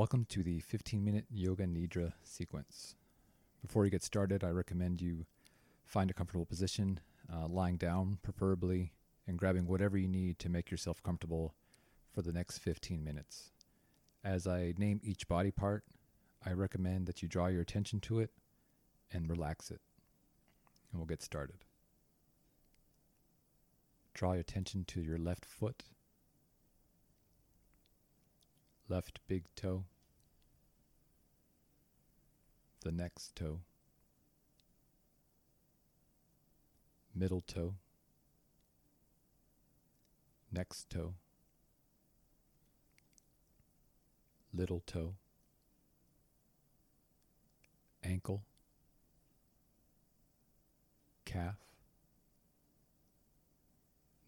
Welcome to the 15 minute Yoga Nidra sequence. Before you get started, I recommend you find a comfortable position, uh, lying down preferably, and grabbing whatever you need to make yourself comfortable for the next 15 minutes. As I name each body part, I recommend that you draw your attention to it and relax it. And we'll get started. Draw your attention to your left foot, left big toe, the next toe, middle toe, next toe, little toe, ankle, calf,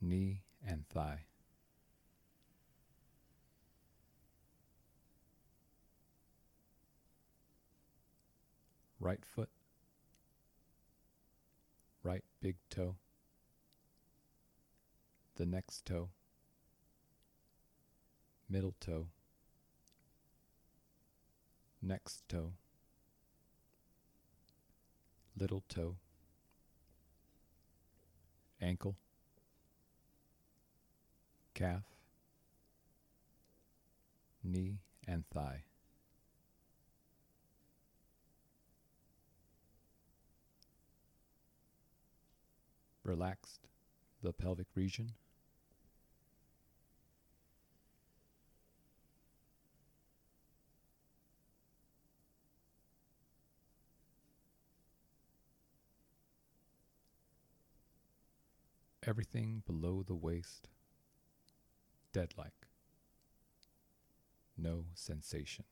knee, and thigh. Right foot, right big toe, the next toe, middle toe, next toe, little toe, ankle, calf, knee, and thigh. Relaxed the pelvic region. Everything below the waist dead like. No sensation.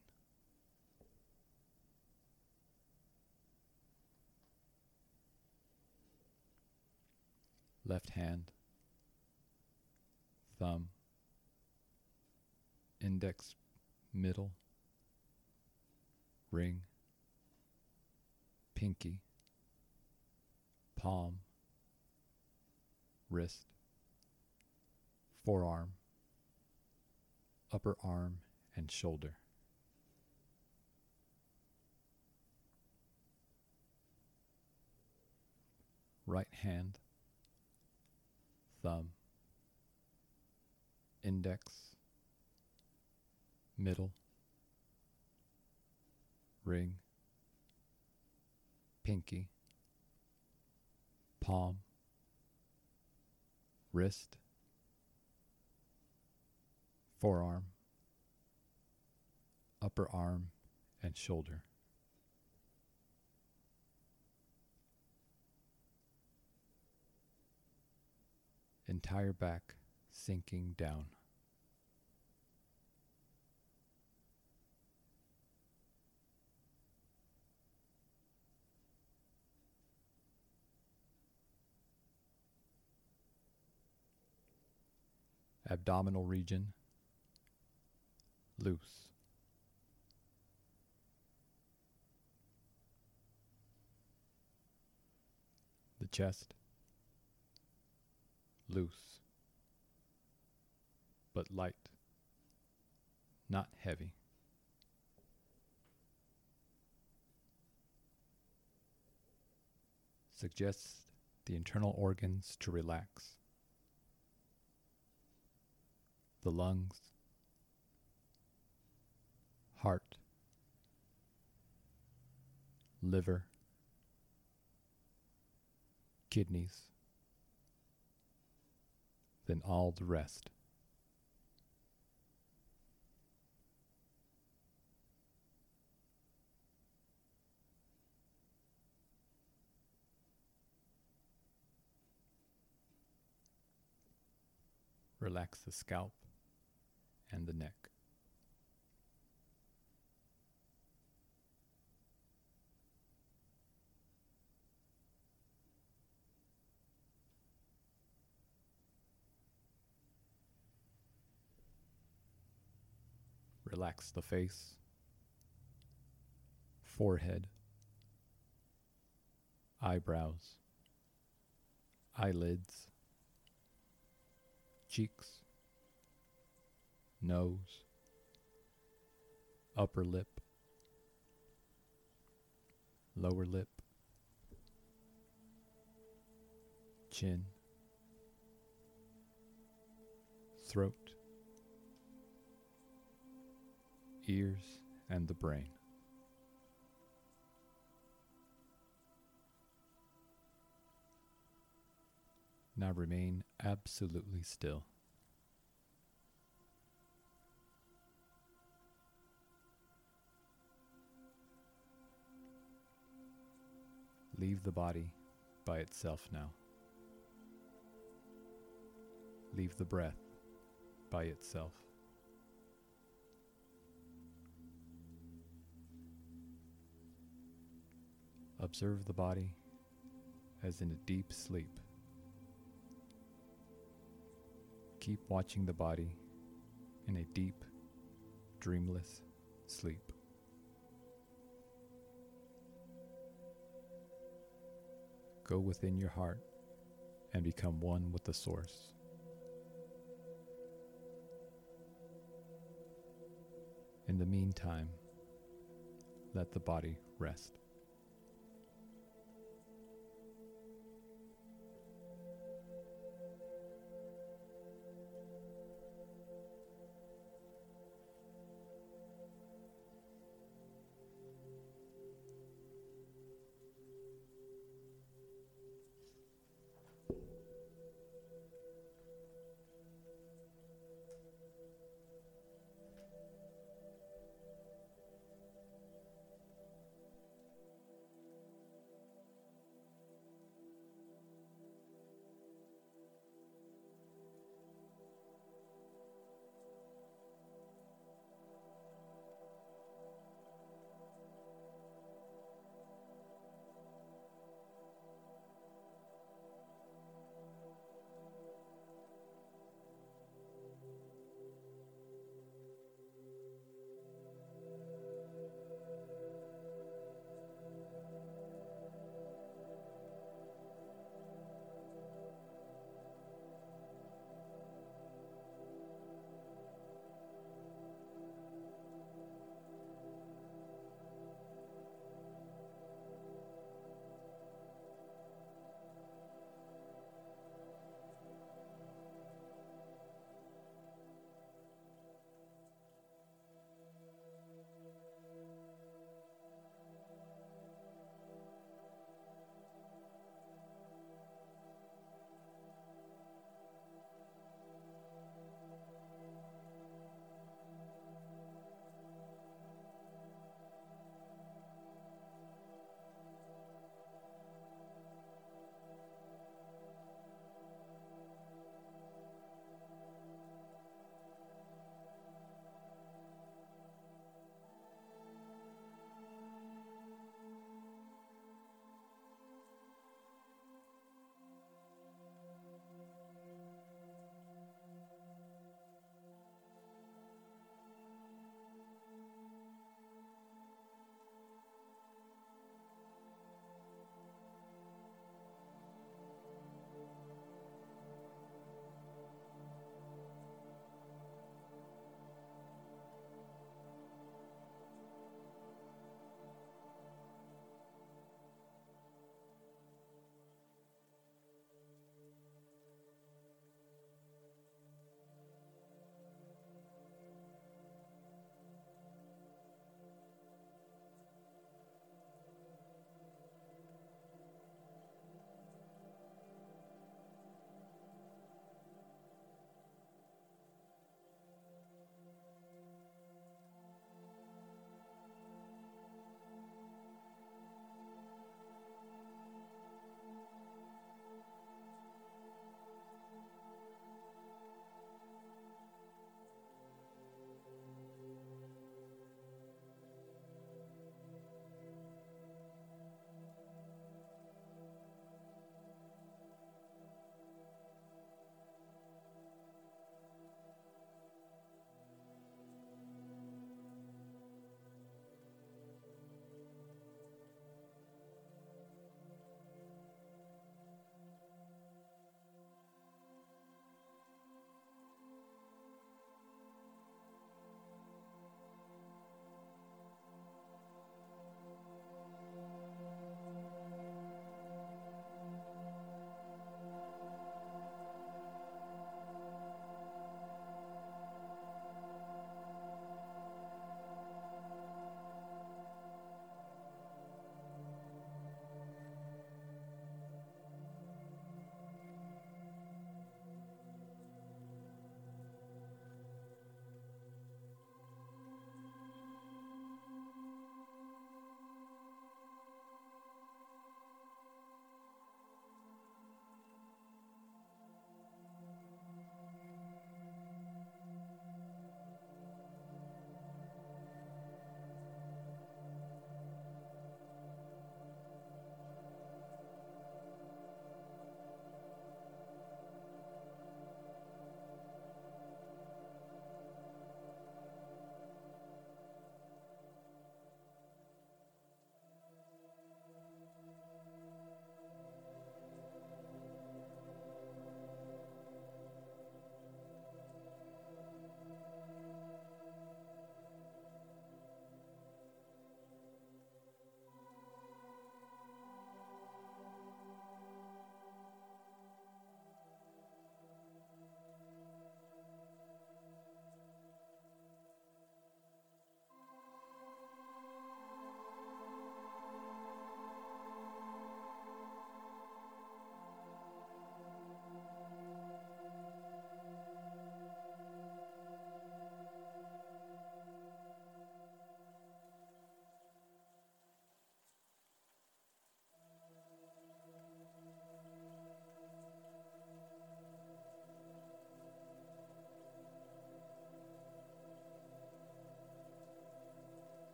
Left hand, thumb, index, middle, ring, pinky, palm, wrist, forearm, upper arm, and shoulder. Right hand, thumb, index, middle, ring, pinky, palm, wrist, forearm, upper arm, and shoulder. Entire back sinking down. Abdominal region loose. The chest loose, but light, not heavy. Suggests the internal organs to relax. The lungs, heart, liver, kidneys, then all the rest. Relax the scalp and the neck. Relax the face, forehead, eyebrows, eyelids, cheeks, nose, upper lip, lower lip, chin, throat, ears, and the brain. Now remain absolutely still. Leave the body by itself now. Leave the breath by itself. Observe the body as in a deep sleep. Keep watching the body in a deep, dreamless sleep. Go within your heart and become one with the Source. In the meantime, let the body rest.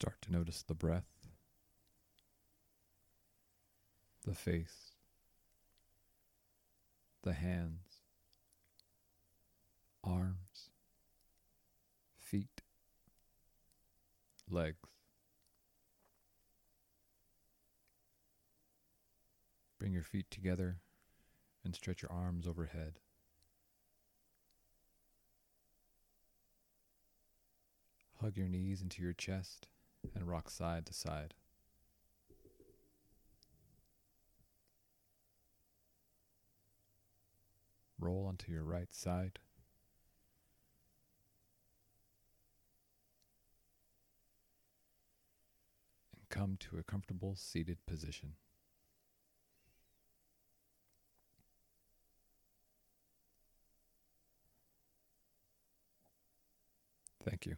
Start to notice the breath, the face, the hands, arms, feet, legs. Bring your feet together and stretch your arms overhead. Hug your knees into your chest and rock side to side. Roll onto your right side. And come to a comfortable seated position. Thank you.